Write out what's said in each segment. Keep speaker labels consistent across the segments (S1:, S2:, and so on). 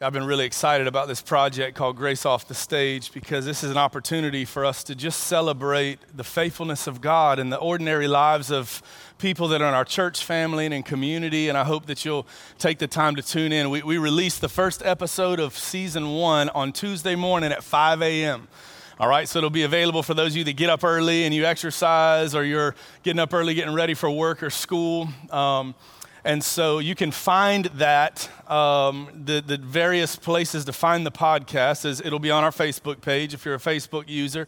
S1: I've been really excited about this project called Grace Off the Stage because this is an opportunity for us to just celebrate the faithfulness of God in the ordinary lives of people that are in our church family and in community. And I hope that you'll take the time to tune in. We, we released the first episode of season one on Tuesday morning at 5 a.m. All right, so it'll be available for those of you that get up early and you exercise or you're getting up early getting ready for work or school. Um, and so you can find that, um, the, the various places to find the podcast is it'll be on our Facebook page if you're a Facebook user.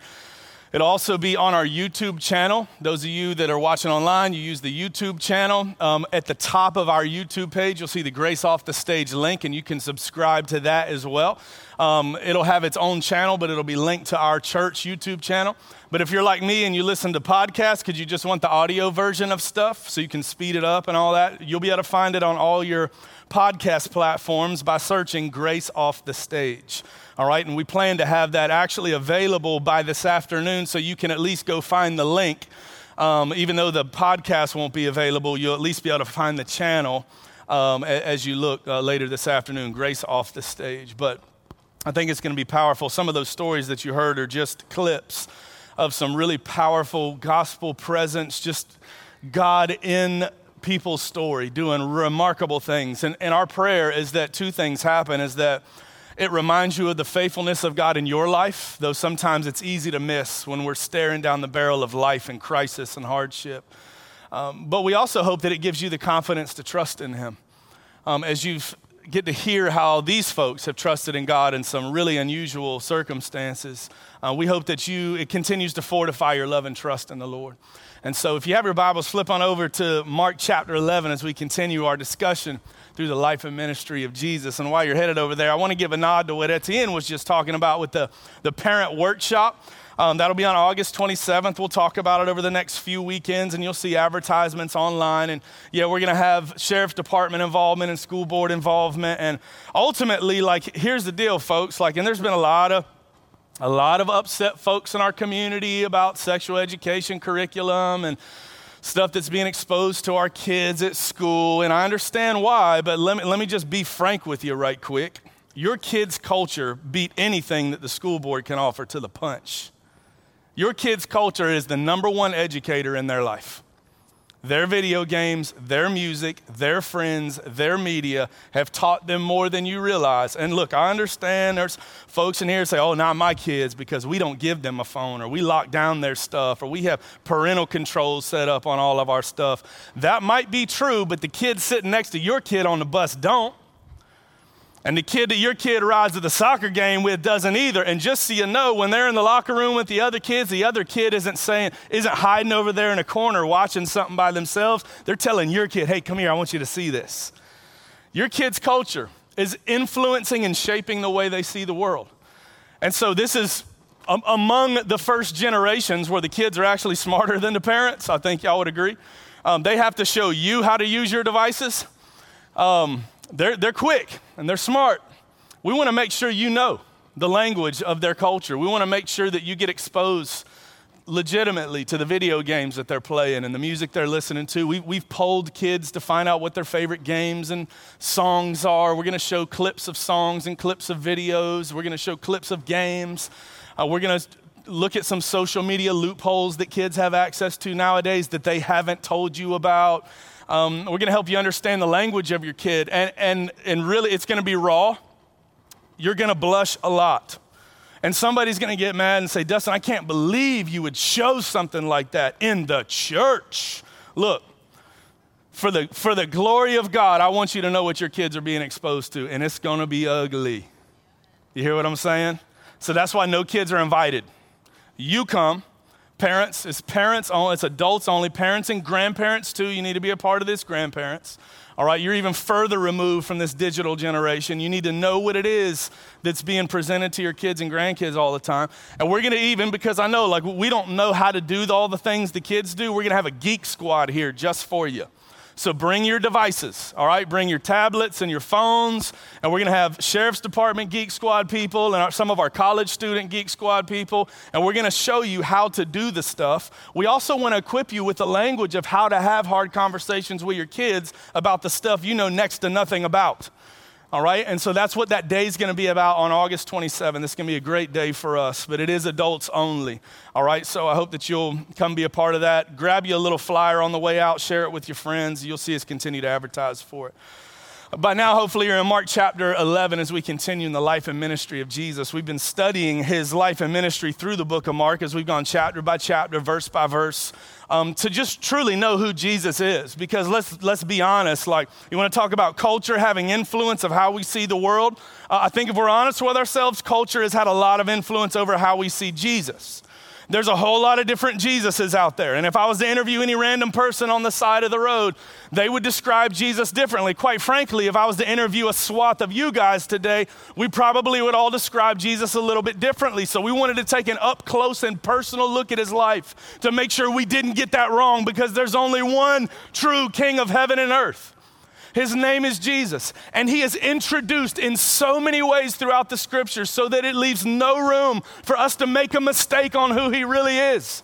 S1: It'll also be on our YouTube channel. Those of you that are watching online, you use the YouTube channel. Um, at the top of our YouTube page, you'll see the Grace Off the Stage link, and you can subscribe to that as well. Um, it'll have its own channel, but it'll be linked to our church YouTube channel. But if you're like me and you listen to podcasts, could you just want the audio version of stuff so you can speed it up and all that? You'll be able to find it on all your podcast platforms by searching Grace Off the Stage. All right, and we plan to have that actually available by this afternoon so you can at least go find the link. Um, even though the podcast won't be available, you'll at least be able to find the channel um, as you look uh, later this afternoon, Grace off the stage. But I think it's going to be powerful. Some of those stories that you heard are just clips of some really powerful gospel presence, just God in people's story, doing remarkable things. And, and our prayer is that two things happen is that it reminds you of the faithfulness of God in your life, though sometimes it's easy to miss when we're staring down the barrel of life and crisis and hardship. Um, but we also hope that it gives you the confidence to trust in Him. Um, as you get to hear how these folks have trusted in God in some really unusual circumstances, uh, we hope that you it continues to fortify your love and trust in the Lord. And so, if you have your Bibles, flip on over to Mark chapter 11 as we continue our discussion through the life and ministry of Jesus. And while you're headed over there, I want to give a nod to what Etienne was just talking about with the, the parent workshop. Um, that'll be on August 27th. We'll talk about it over the next few weekends, and you'll see advertisements online. And yeah, we're going to have sheriff department involvement and school board involvement. And ultimately, like, here's the deal, folks. Like, and there's been a lot of a lot of upset folks in our community about sexual education curriculum and stuff that's being exposed to our kids at school, and I understand why, but let me, let me just be frank with you right quick. Your kids' culture beat anything that the school board can offer to the punch. Your kids' culture is the number one educator in their life. Their video games, their music, their friends, their media have taught them more than you realize. And look, I understand there's folks in here say, oh, not my kids because we don't give them a phone or we lock down their stuff or we have parental controls set up on all of our stuff. That might be true, but the kids sitting next to your kid on the bus don't. And the kid that your kid rides to the soccer game with doesn't either. And just so you know, when they're in the locker room with the other kids, the other kid isn't saying, isn't hiding over there in a corner watching something by themselves. They're telling your kid, hey, come here, I want you to see this. Your kid's culture is influencing and shaping the way they see the world. And so this is um, among the first generations where the kids are actually smarter than the parents. I think y'all would agree. Um, they have to show you how to use your devices. Um, they're, they're quick and they're smart. We want to make sure you know the language of their culture. We want to make sure that you get exposed legitimately to the video games that they're playing and the music they're listening to. We, we've polled kids to find out what their favorite games and songs are. We're going to show clips of songs and clips of videos. We're going to show clips of games. Uh, we're going to look at some social media loopholes that kids have access to nowadays that they haven't told you about. Um, we're going to help you understand the language of your kid. And, and, and really, it's going to be raw. You're going to blush a lot. And somebody's going to get mad and say, Dustin, I can't believe you would show something like that in the church. Look, for the, for the glory of God, I want you to know what your kids are being exposed to, and it's going to be ugly. You hear what I'm saying? So that's why no kids are invited. You come, Parents, it's parents only, it's adults only. Parents and grandparents too. You need to be a part of this, grandparents. All right, you're even further removed from this digital generation. You need to know what it is that's being presented to your kids and grandkids all the time. And we're going to even, because I know, like, we don't know how to do all the things the kids do, we're going to have a geek squad here just for you. So bring your devices, all right? Bring your tablets and your phones. And we're going to have Sheriff's Department Geek Squad people and our, some of our college student Geek Squad people. And we're going to show you how to do the stuff. We also want to equip you with the language of how to have hard conversations with your kids about the stuff you know next to nothing about. All right, and so that's what that day is going to be about on August 27th. This is going to be a great day for us, but it is adults only. All right, so I hope that you'll come be a part of that. Grab you a little flyer on the way out, share it with your friends. You'll see us continue to advertise for it. By now, hopefully, you're in Mark chapter 11 as we continue in the life and ministry of Jesus. We've been studying his life and ministry through the book of Mark as we've gone chapter by chapter, verse by verse, um, to just truly know who Jesus is. Because let's, let's be honest, like, you want to talk about culture having influence of how we see the world? Uh, I think if we're honest with ourselves, culture has had a lot of influence over how we see Jesus. There's a whole lot of different Jesuses out there. And if I was to interview any random person on the side of the road, they would describe Jesus differently. Quite frankly, if I was to interview a swath of you guys today, we probably would all describe Jesus a little bit differently. So we wanted to take an up close and personal look at his life to make sure we didn't get that wrong because there's only one true King of heaven and earth. His name is Jesus. And he is introduced in so many ways throughout the scriptures so that it leaves no room for us to make a mistake on who he really is.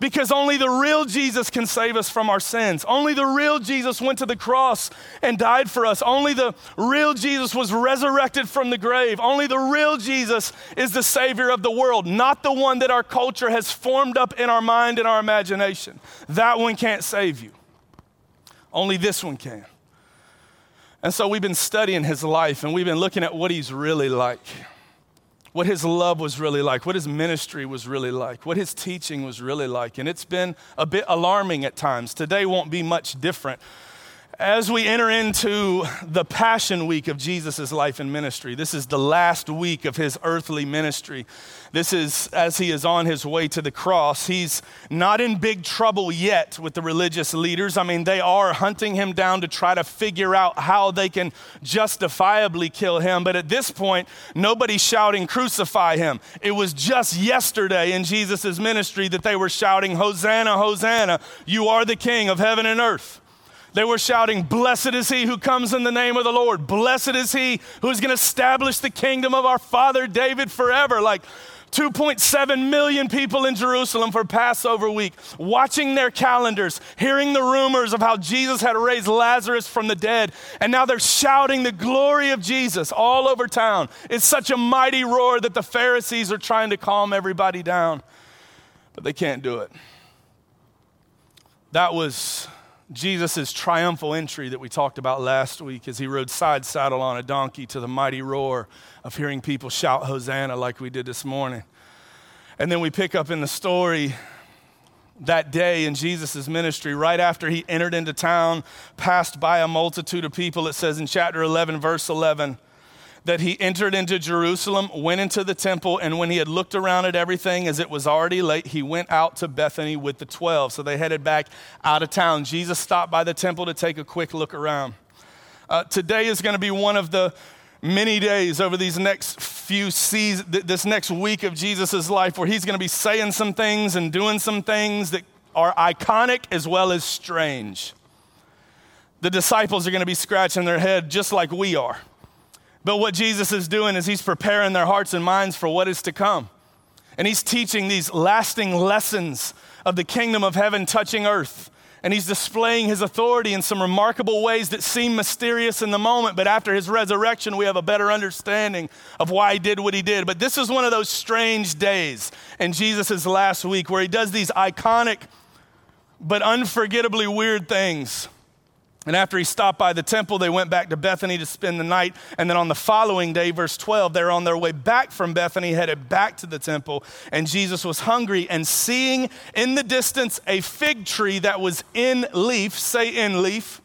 S1: Because only the real Jesus can save us from our sins. Only the real Jesus went to the cross and died for us. Only the real Jesus was resurrected from the grave. Only the real Jesus is the Savior of the world, not the one that our culture has formed up in our mind and our imagination. That one can't save you. Only this one can. And so we've been studying his life and we've been looking at what he's really like, what his love was really like, what his ministry was really like, what his teaching was really like. And it's been a bit alarming at times. Today won't be much different. As we enter into the Passion Week of Jesus' life and ministry, this is the last week of his earthly ministry. This is as he is on his way to the cross. He's not in big trouble yet with the religious leaders. I mean, they are hunting him down to try to figure out how they can justifiably kill him. But at this point, nobody's shouting, Crucify him. It was just yesterday in Jesus' ministry that they were shouting, Hosanna, Hosanna, you are the King of heaven and earth. They were shouting, Blessed is he who comes in the name of the Lord. Blessed is he who is going to establish the kingdom of our father David forever. Like 2.7 million people in Jerusalem for Passover week, watching their calendars, hearing the rumors of how Jesus had raised Lazarus from the dead, and now they're shouting the glory of Jesus all over town. It's such a mighty roar that the Pharisees are trying to calm everybody down, but they can't do it. That was Jesus' triumphal entry that we talked about last week as he rode side saddle on a donkey to the mighty roar of hearing people shout Hosanna like we did this morning. And then we pick up in the story that day in Jesus' ministry, right after he entered into town, passed by a multitude of people. It says in chapter 11, verse 11 that he entered into Jerusalem, went into the temple, and when he had looked around at everything as it was already late, he went out to Bethany with the 12. So they headed back out of town. Jesus stopped by the temple to take a quick look around. Uh, today is going to be one of the many days over these next few seasons, this next week of Jesus' life, where he's going to be saying some things and doing some things that are iconic as well as strange. The disciples are going to be scratching their head just like we are. But what Jesus is doing is he's preparing their hearts and minds for what is to come. And he's teaching these lasting lessons of the kingdom of heaven touching earth. And he's displaying his authority in some remarkable ways that seem mysterious in the moment, but after his resurrection, we have a better understanding of why he did what he did. But this is one of those strange days in Jesus' last week where he does these iconic but unforgettably weird things. And after he stopped by the temple, they went back to Bethany to spend the night. And then on the following day, verse 12, they're on their way back from Bethany, headed back to the temple. And Jesus was hungry and seeing in the distance a fig tree that was in leaf, say in leaf.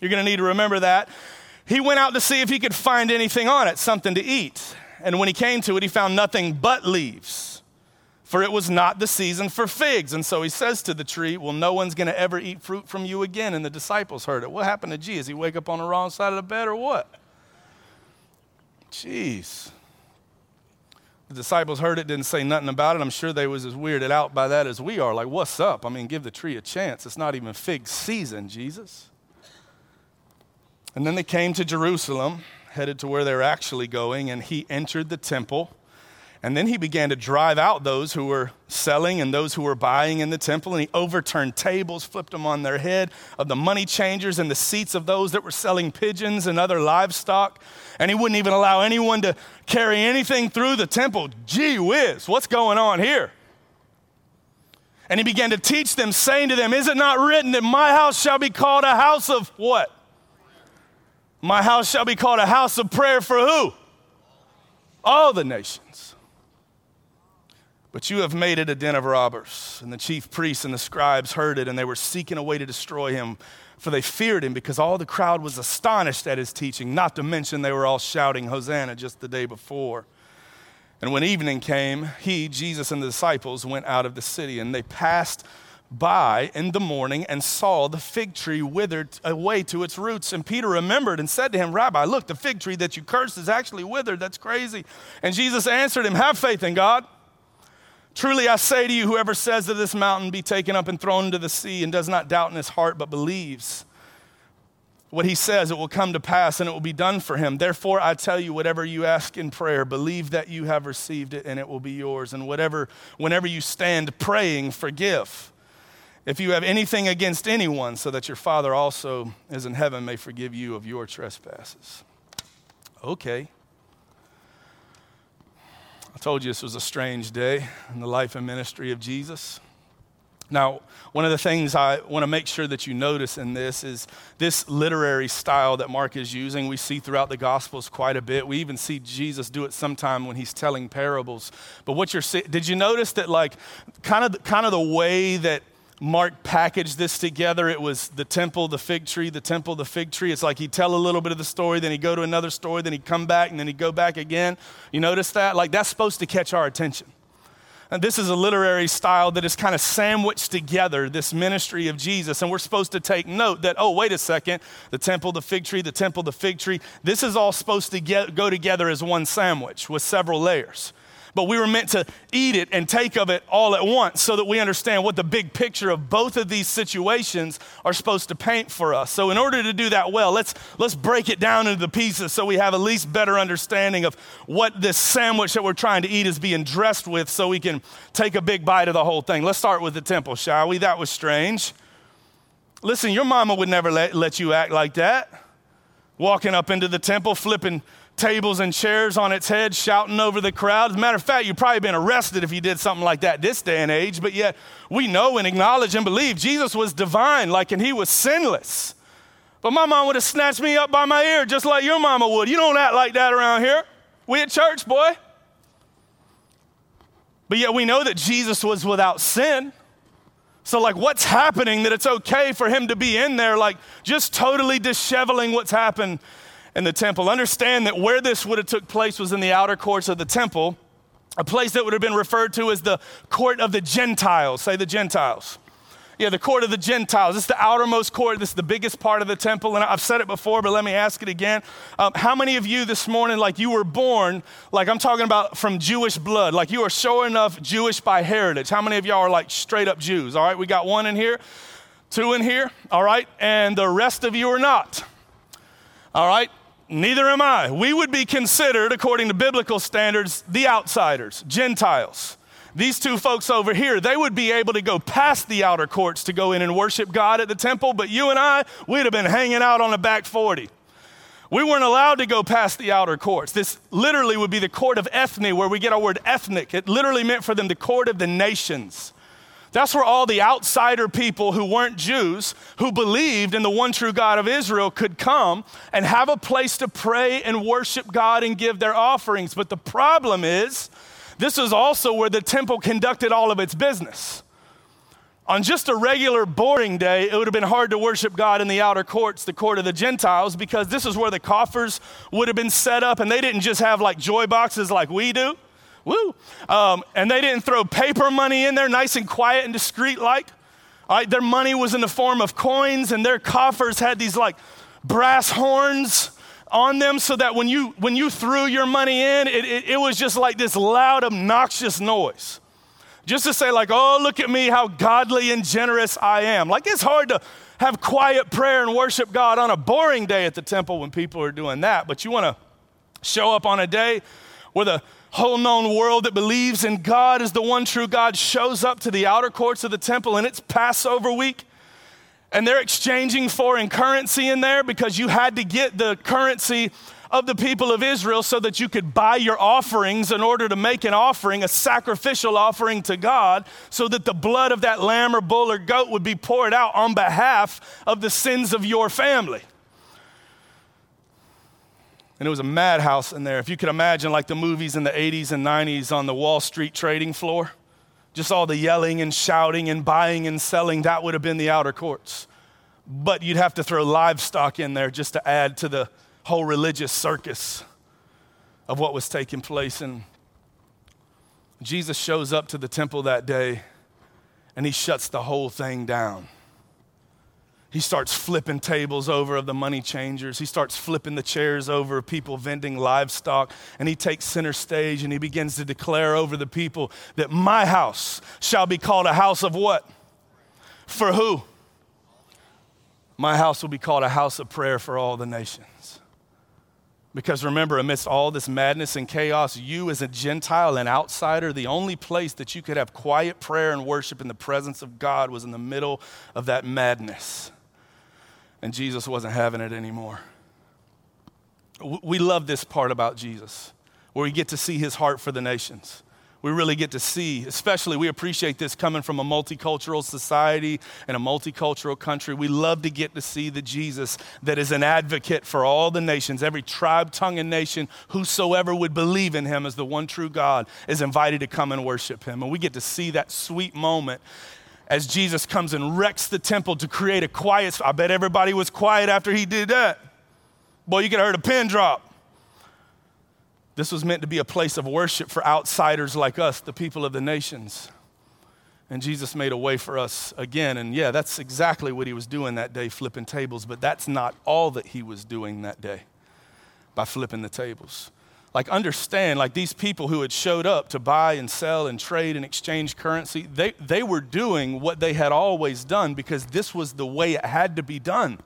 S1: You're going to need to remember that. He went out to see if he could find anything on it, something to eat. And when he came to it, he found nothing but leaves for it was not the season for figs. And so he says to the tree, Well, no one's going to ever eat fruit from you again. And the disciples heard it. What happened to Jesus? He wake up on the wrong side of the bed or what? Jeez. The disciples heard it, didn't say nothing about it. I'm sure they was as weirded out by that as we are. Like, what's up? I mean, give the tree a chance. It's not even fig season, Jesus. And then they came to Jerusalem, headed to where they're actually going, and he entered the temple and then he began to drive out those who were selling and those who were buying in the temple. And he overturned tables, flipped them on their head of the money changers and the seats of those that were selling pigeons and other livestock. And he wouldn't even allow anyone to carry anything through the temple. Gee whiz, what's going on here? And he began to teach them, saying to them, Is it not written that my house shall be called a house of what? My house shall be called a house of prayer for who? All the nations. But you have made it a den of robbers. And the chief priests and the scribes heard it, and they were seeking a way to destroy him, for they feared him because all the crowd was astonished at his teaching, not to mention they were all shouting, Hosanna, just the day before. And when evening came, he, Jesus, and the disciples went out of the city, and they passed by in the morning and saw the fig tree withered away to its roots. And Peter remembered and said to him, Rabbi, look, the fig tree that you cursed is actually withered. That's crazy. And Jesus answered him, Have faith in God. Truly I say to you, whoever says to this mountain, be taken up and thrown into the sea, and does not doubt in his heart, but believes what he says, it will come to pass and it will be done for him. Therefore, I tell you, whatever you ask in prayer, believe that you have received it and it will be yours. And whatever, whenever you stand praying, forgive. If you have anything against anyone, so that your Father also is in heaven may forgive you of your trespasses. Okay. Told you this was a strange day in the life and ministry of Jesus. Now, one of the things I want to make sure that you notice in this is this literary style that Mark is using. We see throughout the Gospels quite a bit. We even see Jesus do it sometime when he's telling parables. But what you're did you notice that, like, kind of, kind of the way that Mark packaged this together. It was the temple, the fig tree, the temple, the fig tree. It's like he'd tell a little bit of the story, then he'd go to another story, then he'd come back, and then he'd go back again. You notice that? Like that's supposed to catch our attention. And this is a literary style that is kind of sandwiched together, this ministry of Jesus. And we're supposed to take note that, oh, wait a second, the temple, the fig tree, the temple, the fig tree, this is all supposed to get, go together as one sandwich with several layers but we were meant to eat it and take of it all at once so that we understand what the big picture of both of these situations are supposed to paint for us. So in order to do that well, let's let's break it down into the pieces so we have at least better understanding of what this sandwich that we're trying to eat is being dressed with so we can take a big bite of the whole thing. Let's start with the temple, shall we? That was strange. Listen, your mama would never let, let you act like that. Walking up into the temple, flipping tables and chairs on its head, shouting over the crowd. As a matter of fact, you've probably been arrested if you did something like that this day and age, but yet we know and acknowledge and believe Jesus was divine, like, and he was sinless. But my mom would have snatched me up by my ear just like your mama would. You don't act like that around here. We at church, boy. But yet we know that Jesus was without sin. So, like, what's happening that it's okay for him to be in there, like, just totally disheveling what's happened in the temple. Understand that where this would have took place was in the outer courts of the temple, a place that would have been referred to as the court of the Gentiles. Say the Gentiles. Yeah, the court of the Gentiles. Is the outermost court. This is the biggest part of the temple. And I've said it before, but let me ask it again. Um, how many of you this morning, like you were born, like I'm talking about from Jewish blood, like you are sure enough Jewish by heritage? How many of y'all are like straight up Jews? All right, we got one in here, two in here, all right, and the rest of you are not. All right, Neither am I. We would be considered, according to biblical standards, the outsiders, Gentiles. These two folks over here, they would be able to go past the outer courts to go in and worship God at the temple, but you and I, we'd have been hanging out on the back 40. We weren't allowed to go past the outer courts. This literally would be the court of ethne, where we get our word ethnic. It literally meant for them the court of the nations. That's where all the outsider people who weren't Jews, who believed in the one true God of Israel, could come and have a place to pray and worship God and give their offerings. But the problem is, this is also where the temple conducted all of its business. On just a regular, boring day, it would have been hard to worship God in the outer courts, the court of the Gentiles, because this is where the coffers would have been set up, and they didn't just have like joy boxes like we do Woo! Um, and they didn't throw paper money in there, nice and quiet and discreet like. Right, their money was in the form of coins, and their coffers had these like brass horns on them so that when you when you threw your money in, it, it, it was just like this loud, obnoxious noise. Just to say, like, oh, look at me, how godly and generous I am. Like, it's hard to have quiet prayer and worship God on a boring day at the temple when people are doing that. But you want to show up on a day where the whole known world that believes in God as the one true God shows up to the outer courts of the temple and it's Passover week. And they're exchanging foreign currency in there because you had to get the currency of the people of Israel so that you could buy your offerings in order to make an offering, a sacrificial offering to God, so that the blood of that lamb or bull or goat would be poured out on behalf of the sins of your family. And it was a madhouse in there. If you could imagine, like the movies in the 80s and 90s on the Wall Street trading floor, just all the yelling and shouting and buying and selling, that would have been the outer courts. But you'd have to throw livestock in there just to add to the whole religious circus of what was taking place. And Jesus shows up to the temple that day and he shuts the whole thing down. He starts flipping tables over of the money changers. He starts flipping the chairs over of people vending livestock. And he takes center stage and he begins to declare over the people that my house shall be called a house of what? For who? My house will be called a house of prayer for all the nations. Because remember, amidst all this madness and chaos, you as a Gentile and outsider, the only place that you could have quiet prayer and worship in the presence of God was in the middle of that madness and Jesus wasn't having it anymore. We love this part about Jesus, where we get to see his heart for the nations. We really get to see, especially, we appreciate this coming from a multicultural society and a multicultural country. We love to get to see the Jesus that is an advocate for all the nations, every tribe, tongue, and nation. Whosoever would believe in him as the one true God is invited to come and worship him. And we get to see that sweet moment as Jesus comes and wrecks the temple to create a quiet. I bet everybody was quiet after he did that. Boy, you could have heard a pin drop. This was meant to be a place of worship for outsiders like us, the people of the nations. And Jesus made a way for us again. And yeah, that's exactly what he was doing that day, flipping tables. But that's not all that he was doing that day by flipping the tables like understand like these people who had showed up to buy and sell and trade and exchange currency they, they were doing what they had always done because this was the way it had to be done.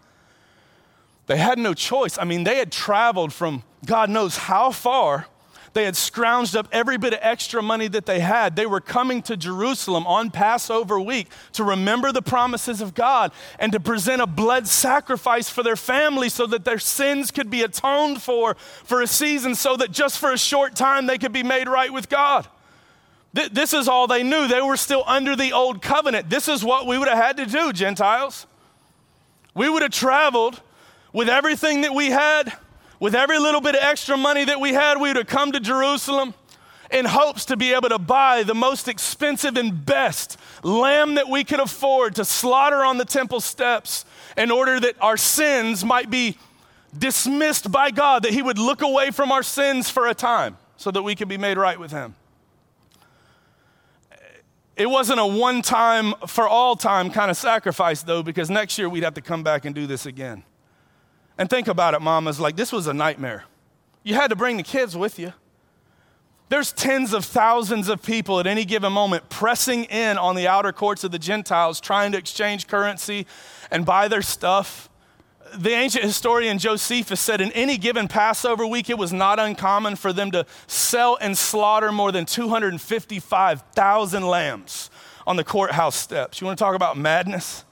S1: They had no choice. I mean they had traveled from god knows how far they had scrounged up every bit of extra money that they had. They were coming to Jerusalem on Passover week to remember the promises of God and to present a blood sacrifice for their family so that their sins could be atoned for for a season, so that just for a short time they could be made right with God. This is all they knew. They were still under the old covenant. This is what we would have had to do, Gentiles. We would have traveled with everything that we had with every little bit of extra money that we had, we would have come to Jerusalem in hopes to be able to buy the most expensive and best lamb that we could afford to slaughter on the temple steps in order that our sins might be dismissed by God, that He would look away from our sins for a time so that we could be made right with Him. It wasn't a one time for all time kind of sacrifice, though, because next year we'd have to come back and do this again. And think about it, mamas, like this was a nightmare. You had to bring the kids with you. There's tens of thousands of people at any given moment pressing in on the outer courts of the Gentiles, trying to exchange currency and buy their stuff. The ancient historian Josephus said in any given Passover week, it was not uncommon for them to sell and slaughter more than 255,000 lambs on the courthouse steps. You want to talk about madness?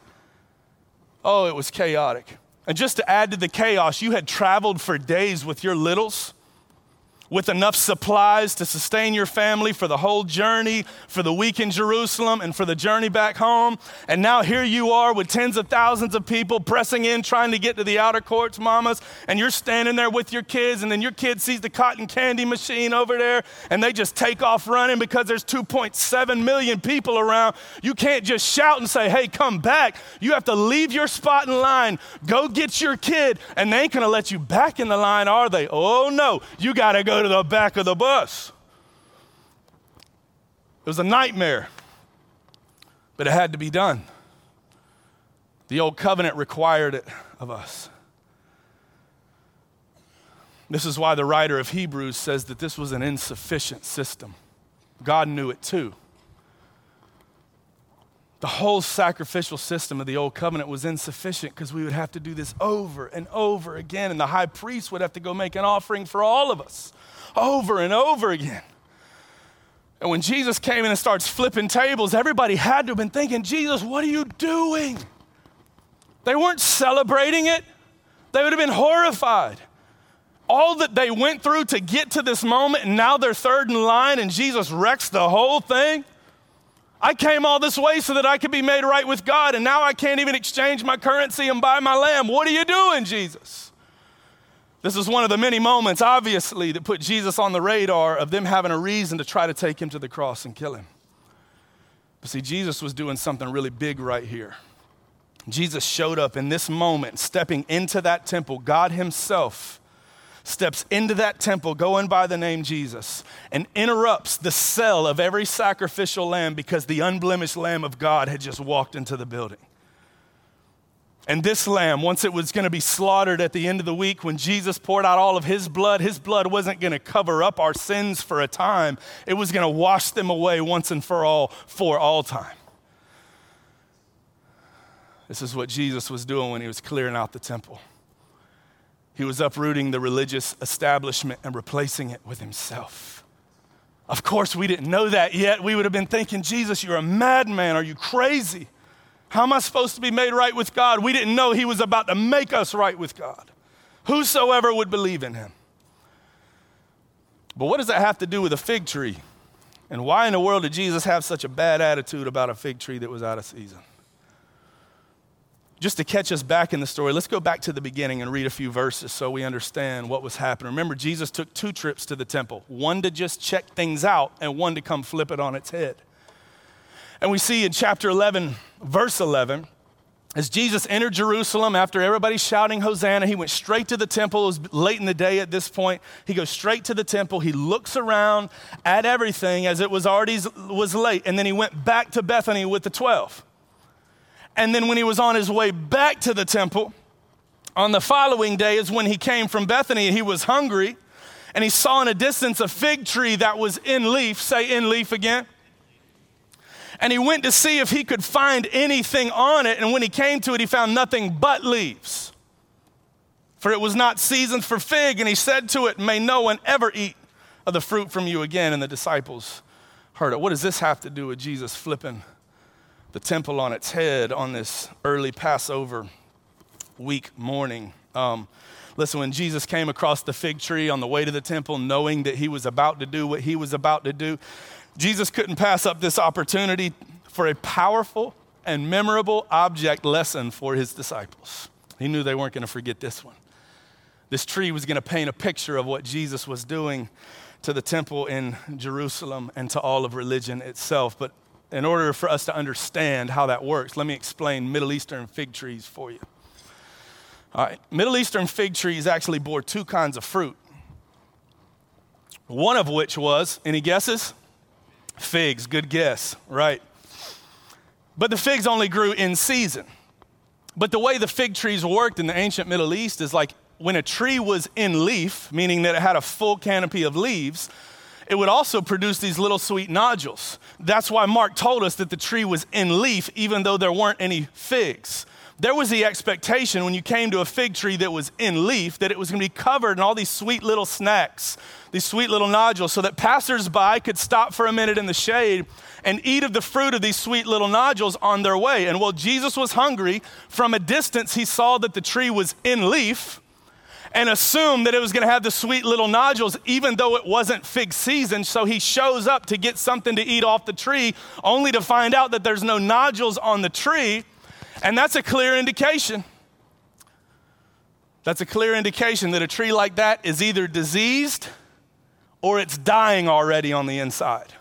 S1: Oh, it was chaotic. And just to add to the chaos, you had traveled for days with your littles with enough supplies to sustain your family for the whole journey, for the week in Jerusalem, and for the journey back home. And now here you are with tens of thousands of people pressing in, trying to get to the outer courts, mamas, and you're standing there with your kids, and then your kid sees the cotton candy machine over there, and they just take off running because there's 2.7 million people around. You can't just shout and say, hey, come back. You have to leave your spot in line, go get your kid, and they ain't gonna let you back in the line, are they? Oh no, you gotta go to the back of the bus. It was a nightmare, but it had to be done. The old covenant required it of us. This is why the writer of Hebrews says that this was an insufficient system. God knew it too. The whole sacrificial system of the old covenant was insufficient because we would have to do this over and over again, and the high priest would have to go make an offering for all of us over and over again. And when Jesus came in and starts flipping tables, everybody had to have been thinking, Jesus, what are you doing? They weren't celebrating it, they would have been horrified all that they went through to get to this moment, and now they're third in line, and Jesus wrecks the whole thing. I came all this way so that I could be made right with God, and now I can't even exchange my currency and buy my lamb. What are you doing, Jesus? This is one of the many moments, obviously, that put Jesus on the radar of them having a reason to try to take him to the cross and kill him. But see, Jesus was doing something really big right here. Jesus showed up in this moment, stepping into that temple, God Himself steps into that temple going by the name Jesus and interrupts the sale of every sacrificial lamb because the unblemished Lamb of God had just walked into the building. And this lamb, once it was going to be slaughtered at the end of the week, when Jesus poured out all of his blood, his blood wasn't going to cover up our sins for a time. It was going to wash them away once and for all, for all time. This is what Jesus was doing when he was clearing out the temple. He was uprooting the religious establishment and replacing it with himself. Of course, we didn't know that yet. We would have been thinking, Jesus, you're a madman. Are you crazy? How am I supposed to be made right with God? We didn't know he was about to make us right with God. Whosoever would believe in him. But what does that have to do with a fig tree? And why in the world did Jesus have such a bad attitude about a fig tree that was out of season? Just to catch us back in the story, let's go back to the beginning and read a few verses so we understand what was happening. Remember, Jesus took two trips to the temple one to just check things out, and one to come flip it on its head. And we see in chapter 11, verse 11, as Jesus entered Jerusalem after everybody shouting Hosanna, he went straight to the temple. It was late in the day at this point. He goes straight to the temple. He looks around at everything as it was already was late, and then he went back to Bethany with the 12. And then when he was on his way back to the temple, on the following day is when he came from Bethany and he was hungry and he saw in a distance a fig tree that was in leaf. Say in leaf again. And he went to see if he could find anything on it. And when he came to it, he found nothing but leaves. For it was not seasoned for fig. And he said to it, May no one ever eat of the fruit from you again. And the disciples heard it. What does this have to do with Jesus flipping the temple on its head on this early Passover week morning. Um, listen, when Jesus came across the fig tree on the way to the temple, knowing that he was about to do what he was about to do, Jesus couldn't pass up this opportunity for a powerful and memorable object lesson for his disciples. He knew they weren't going to forget this one. This tree was going to paint a picture of what Jesus was doing to the temple in Jerusalem and to all of religion itself. But in order for us to understand how that works, let me explain Middle Eastern fig trees for you. All right, Middle Eastern fig trees actually bore two kinds of fruit. One of which was, any guesses? Figs, good guess, right. But the figs only grew in season. But the way the fig trees worked in the ancient Middle East is like when a tree was in leaf, meaning that it had a full canopy of leaves, it would also produce these little sweet nodules. That's why Mark told us that the tree was in leaf, even though there weren't any figs. There was the expectation when you came to a fig tree that was in leaf that it was going to be covered in all these sweet little snacks, these sweet little nodules, so that passersby could stop for a minute in the shade and eat of the fruit of these sweet little nodules on their way. And while Jesus was hungry, from a distance he saw that the tree was in leaf and assumed that it was going to have the sweet little nodules, even though it wasn't fig season. So he shows up to get something to eat off the tree, only to find out that there's no nodules on the tree. And that's a clear indication. That's a clear indication that a tree like that is either diseased or it's dying already on the inside.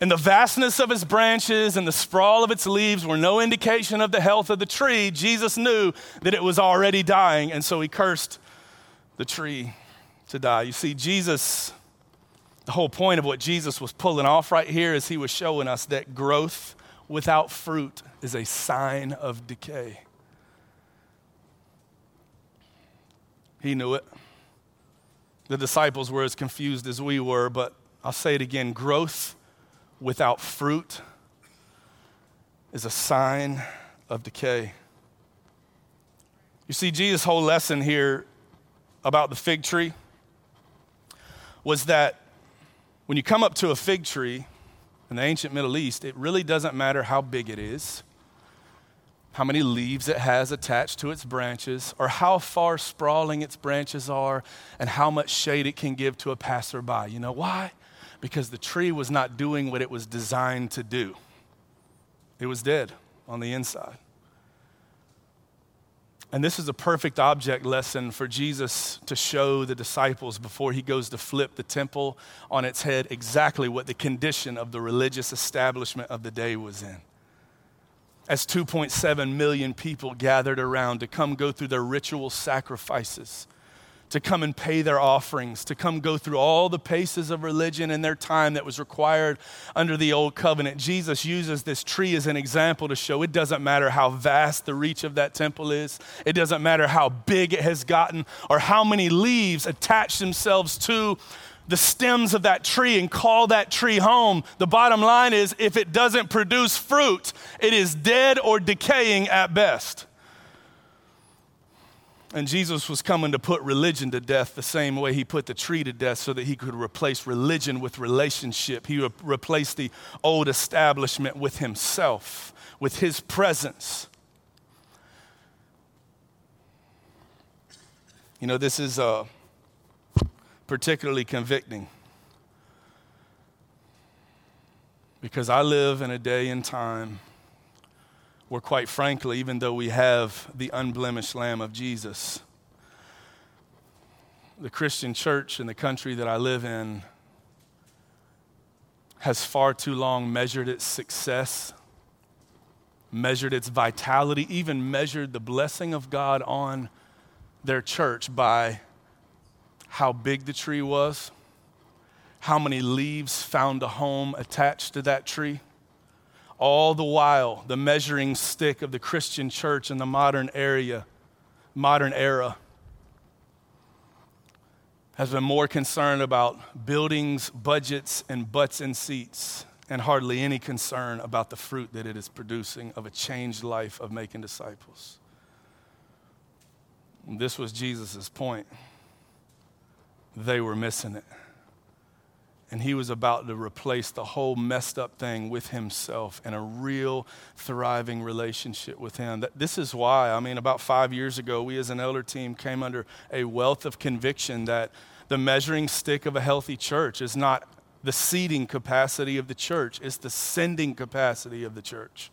S1: And the vastness of its branches and the sprawl of its leaves were no indication of the health of the tree. Jesus knew that it was already dying, and so he cursed the tree to die. You see, Jesus The whole point of what Jesus was pulling off right here is he was showing us that growth without fruit is a sign of decay. He knew it. The disciples were as confused as we were, but I'll say it again growth without fruit is a sign of decay. You see, Jesus' whole lesson here about the fig tree was that when you come up to a fig tree in the ancient Middle East, it really doesn't matter how big it is, how many leaves it has attached to its branches, or how far sprawling its branches are, and how much shade it can give to a passerby. You know why? Because the tree was not doing what it was designed to do, it was dead on the inside. And this is a perfect object lesson for Jesus to show the disciples before he goes to flip the temple on its head exactly what the condition of the religious establishment of the day was in. As 2.7 million people gathered around to come go through their ritual sacrifices to come and pay their offerings, to come go through all the paces of religion in their time that was required under the old covenant. Jesus uses this tree as an example to show it doesn't matter how vast the reach of that temple is, it doesn't matter how big it has gotten, or how many leaves attach themselves to the stems of that tree and call that tree home. The bottom line is if it doesn't produce fruit, it is dead or decaying at best. And Jesus was coming to put religion to death the same way he put the tree to death so that he could replace religion with relationship. He would replace the old establishment with himself, with his presence. You know, this is uh, particularly convicting because I live in a day and time where, quite frankly, even though we have the unblemished Lamb of Jesus, the Christian church in the country that I live in has far too long measured its success, measured its vitality, even measured the blessing of God on their church by how big the tree was, how many leaves found a home attached to that tree all the while, the measuring stick of the Christian church in the modern area, modern era, has been more concerned about buildings, budgets, and butts and seats, and hardly any concern about the fruit that it is producing of a changed life of making disciples. And this was Jesus' point. They were missing it and he was about to replace the whole messed up thing with himself and a real thriving relationship with him. This is why, I mean, about five years ago, we as an elder team came under a wealth of conviction that the measuring stick of a healthy church is not the seating capacity of the church, it's the sending capacity of the church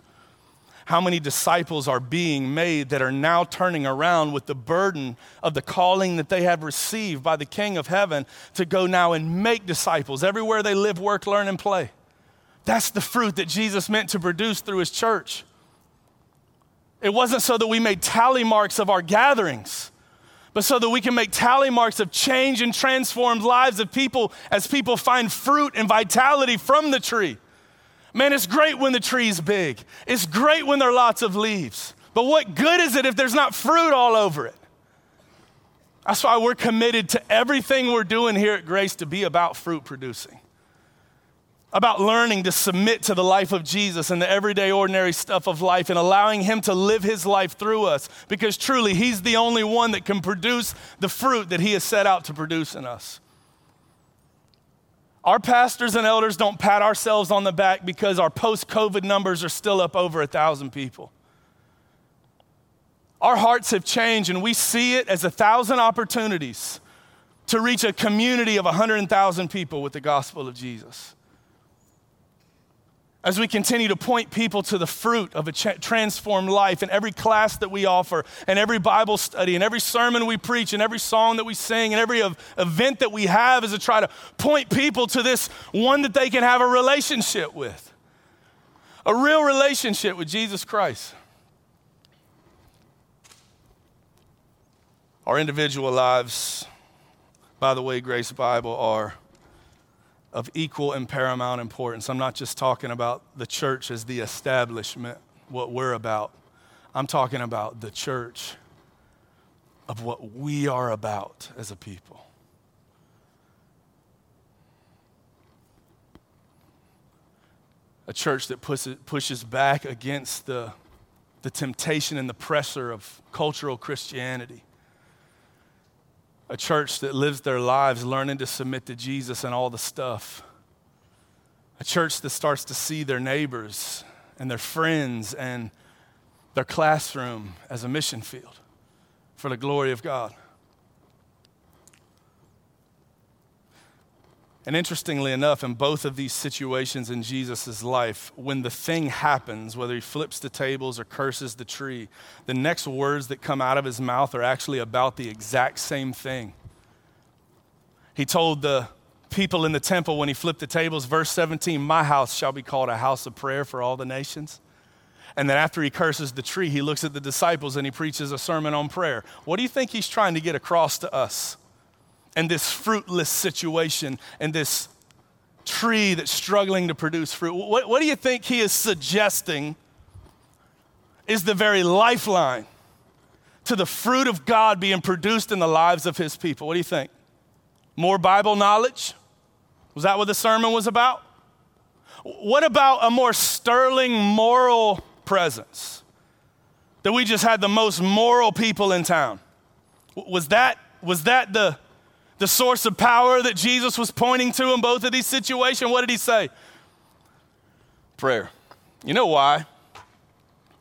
S1: how many disciples are being made that are now turning around with the burden of the calling that they have received by the King of heaven to go now and make disciples everywhere they live, work, learn, and play. That's the fruit that Jesus meant to produce through his church. It wasn't so that we made tally marks of our gatherings, but so that we can make tally marks of change and transformed lives of people as people find fruit and vitality from the tree. Man, it's great when the tree's big. It's great when there are lots of leaves. But what good is it if there's not fruit all over it? That's why we're committed to everything we're doing here at Grace to be about fruit producing, about learning to submit to the life of Jesus and the everyday, ordinary stuff of life and allowing Him to live His life through us because truly He's the only one that can produce the fruit that He has set out to produce in us. Our pastors and elders don't pat ourselves on the back because our post COVID numbers are still up over a thousand people. Our hearts have changed, and we see it as a thousand opportunities to reach a community of 100,000 people with the gospel of Jesus as we continue to point people to the fruit of a transformed life in every class that we offer, and every Bible study, and every sermon we preach, and every song that we sing, and every event that we have is to try to point people to this one that they can have a relationship with a real relationship with Jesus Christ. Our individual lives, by the way, Grace Bible, are of equal and paramount importance. I'm not just talking about the church as the establishment, what we're about. I'm talking about the church of what we are about as a people. A church that pushes back against the, the temptation and the pressure of cultural Christianity a church that lives their lives learning to submit to Jesus and all the stuff. A church that starts to see their neighbors and their friends and their classroom as a mission field for the glory of God. And interestingly enough, in both of these situations in Jesus' life, when the thing happens, whether he flips the tables or curses the tree, the next words that come out of his mouth are actually about the exact same thing. He told the people in the temple when he flipped the tables, verse 17, My house shall be called a house of prayer for all the nations. And then after he curses the tree, he looks at the disciples and he preaches a sermon on prayer. What do you think he's trying to get across to us? And this fruitless situation and this tree that's struggling to produce fruit. What, what do you think he is suggesting is the very lifeline to the fruit of God being produced in the lives of his people? What do you think? More Bible knowledge? Was that what the sermon was about? What about a more sterling moral presence? That we just had the most moral people in town. Was that, was that the, the source of power that Jesus was pointing to in both of these situations, what did he say? Prayer. You know why?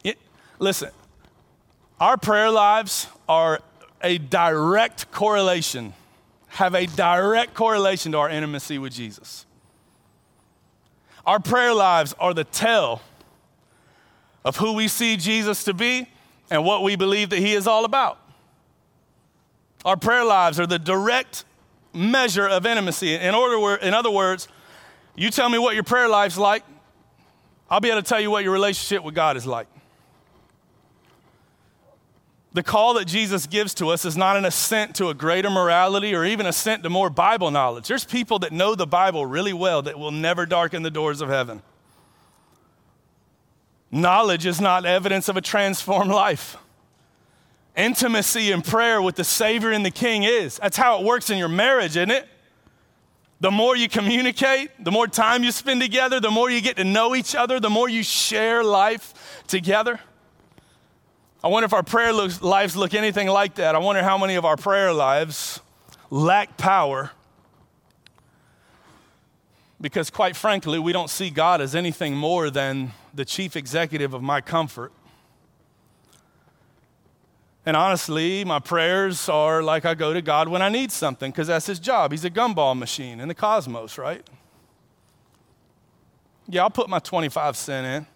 S1: It, listen, our prayer lives are a direct correlation, have a direct correlation to our intimacy with Jesus. Our prayer lives are the tell of who we see Jesus to be and what we believe that he is all about. Our prayer lives are the direct measure of intimacy. In, order, in other words, you tell me what your prayer life's like, I'll be able to tell you what your relationship with God is like. The call that Jesus gives to us is not an ascent to a greater morality or even ascent to more Bible knowledge. There's people that know the Bible really well that will never darken the doors of heaven. Knowledge is not evidence of a transformed life intimacy and prayer with the Savior and the King is. That's how it works in your marriage, isn't it? The more you communicate, the more time you spend together, the more you get to know each other, the more you share life together. I wonder if our prayer looks, lives look anything like that. I wonder how many of our prayer lives lack power because, quite frankly, we don't see God as anything more than the chief executive of my comfort and honestly, my prayers are like I go to God when I need something because that's his job. He's a gumball machine in the cosmos, right? Yeah, I'll put my 25 cent in.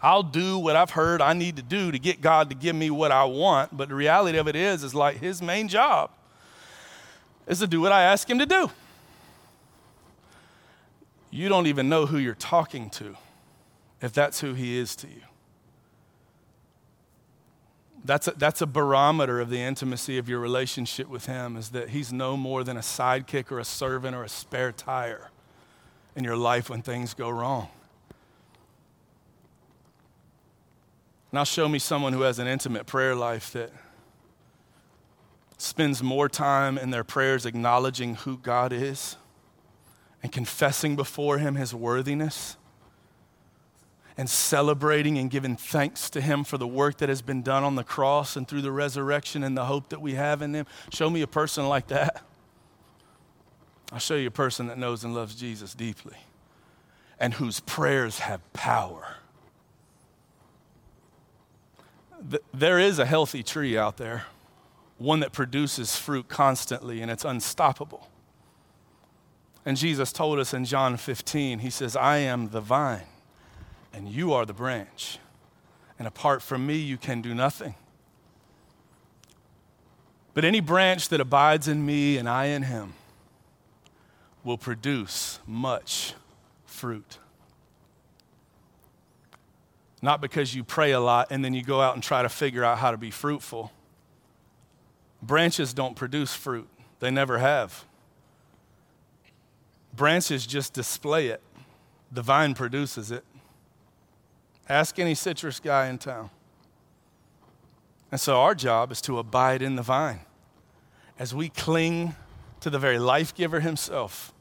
S1: I'll do what I've heard I need to do to get God to give me what I want, but the reality of it is is like his main job is to do what I ask him to do. You don't even know who you're talking to if that's who he is to you. That's a, that's a barometer of the intimacy of your relationship with Him, is that He's no more than a sidekick or a servant or a spare tire in your life when things go wrong. Now, show me someone who has an intimate prayer life that spends more time in their prayers acknowledging who God is and confessing before Him His worthiness and celebrating and giving thanks to Him for the work that has been done on the cross and through the resurrection and the hope that we have in Him. Show me a person like that. I'll show you a person that knows and loves Jesus deeply and whose prayers have power. There is a healthy tree out there, one that produces fruit constantly and it's unstoppable. And Jesus told us in John 15, He says, I am the vine and you are the branch. And apart from me, you can do nothing. But any branch that abides in me and I in him will produce much fruit. Not because you pray a lot and then you go out and try to figure out how to be fruitful. Branches don't produce fruit, they never have. Branches just display it, the vine produces it. Ask any citrus guy in town. And so our job is to abide in the vine as we cling to the very life giver himself.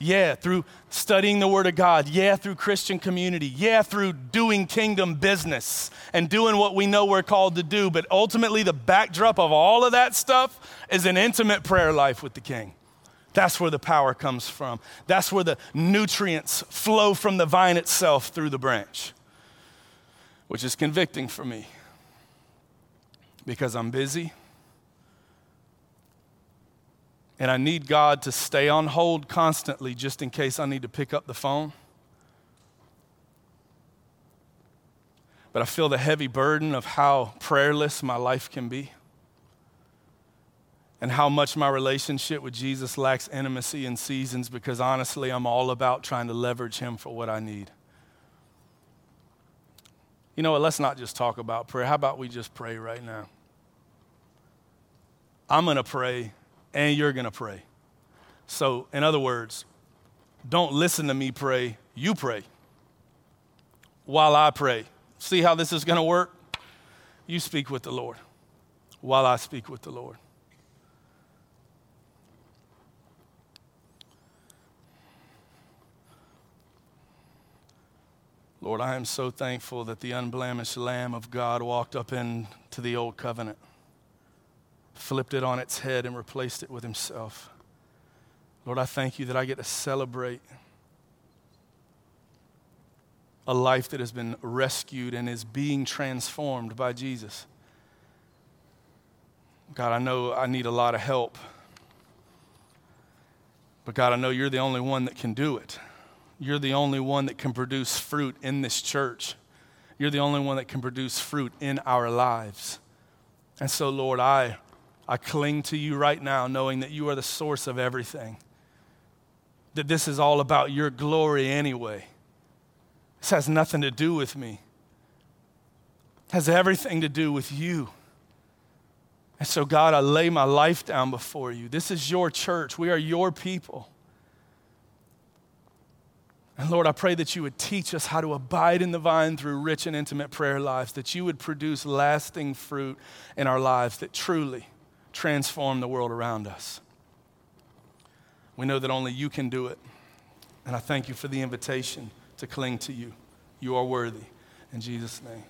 S1: Yeah, through studying the Word of God. Yeah, through Christian community. Yeah, through doing kingdom business and doing what we know we're called to do. But ultimately, the backdrop of all of that stuff is an intimate prayer life with the King. That's where the power comes from. That's where the nutrients flow from the vine itself through the branch, which is convicting for me because I'm busy and I need God to stay on hold constantly just in case I need to pick up the phone. But I feel the heavy burden of how prayerless my life can be and how much my relationship with Jesus lacks intimacy in seasons because honestly, I'm all about trying to leverage Him for what I need. You know what? Let's not just talk about prayer. How about we just pray right now? I'm going to pray and you're going to pray. So, in other words, don't listen to me pray, you pray while I pray. See how this is going to work? You speak with the Lord while I speak with the Lord. Lord, I am so thankful that the unblemished Lamb of God walked up into the old covenant flipped it on its head and replaced it with himself. Lord, I thank you that I get to celebrate a life that has been rescued and is being transformed by Jesus. God, I know I need a lot of help. But God, I know you're the only one that can do it. You're the only one that can produce fruit in this church. You're the only one that can produce fruit in our lives. And so, Lord, I I cling to you right now, knowing that you are the source of everything. That this is all about your glory anyway. This has nothing to do with me, it has everything to do with you. And so, God, I lay my life down before you. This is your church, we are your people. And Lord, I pray that you would teach us how to abide in the vine through rich and intimate prayer lives, that you would produce lasting fruit in our lives that truly transform the world around us. We know that only you can do it. And I thank you for the invitation to cling to you. You are worthy. In Jesus' name.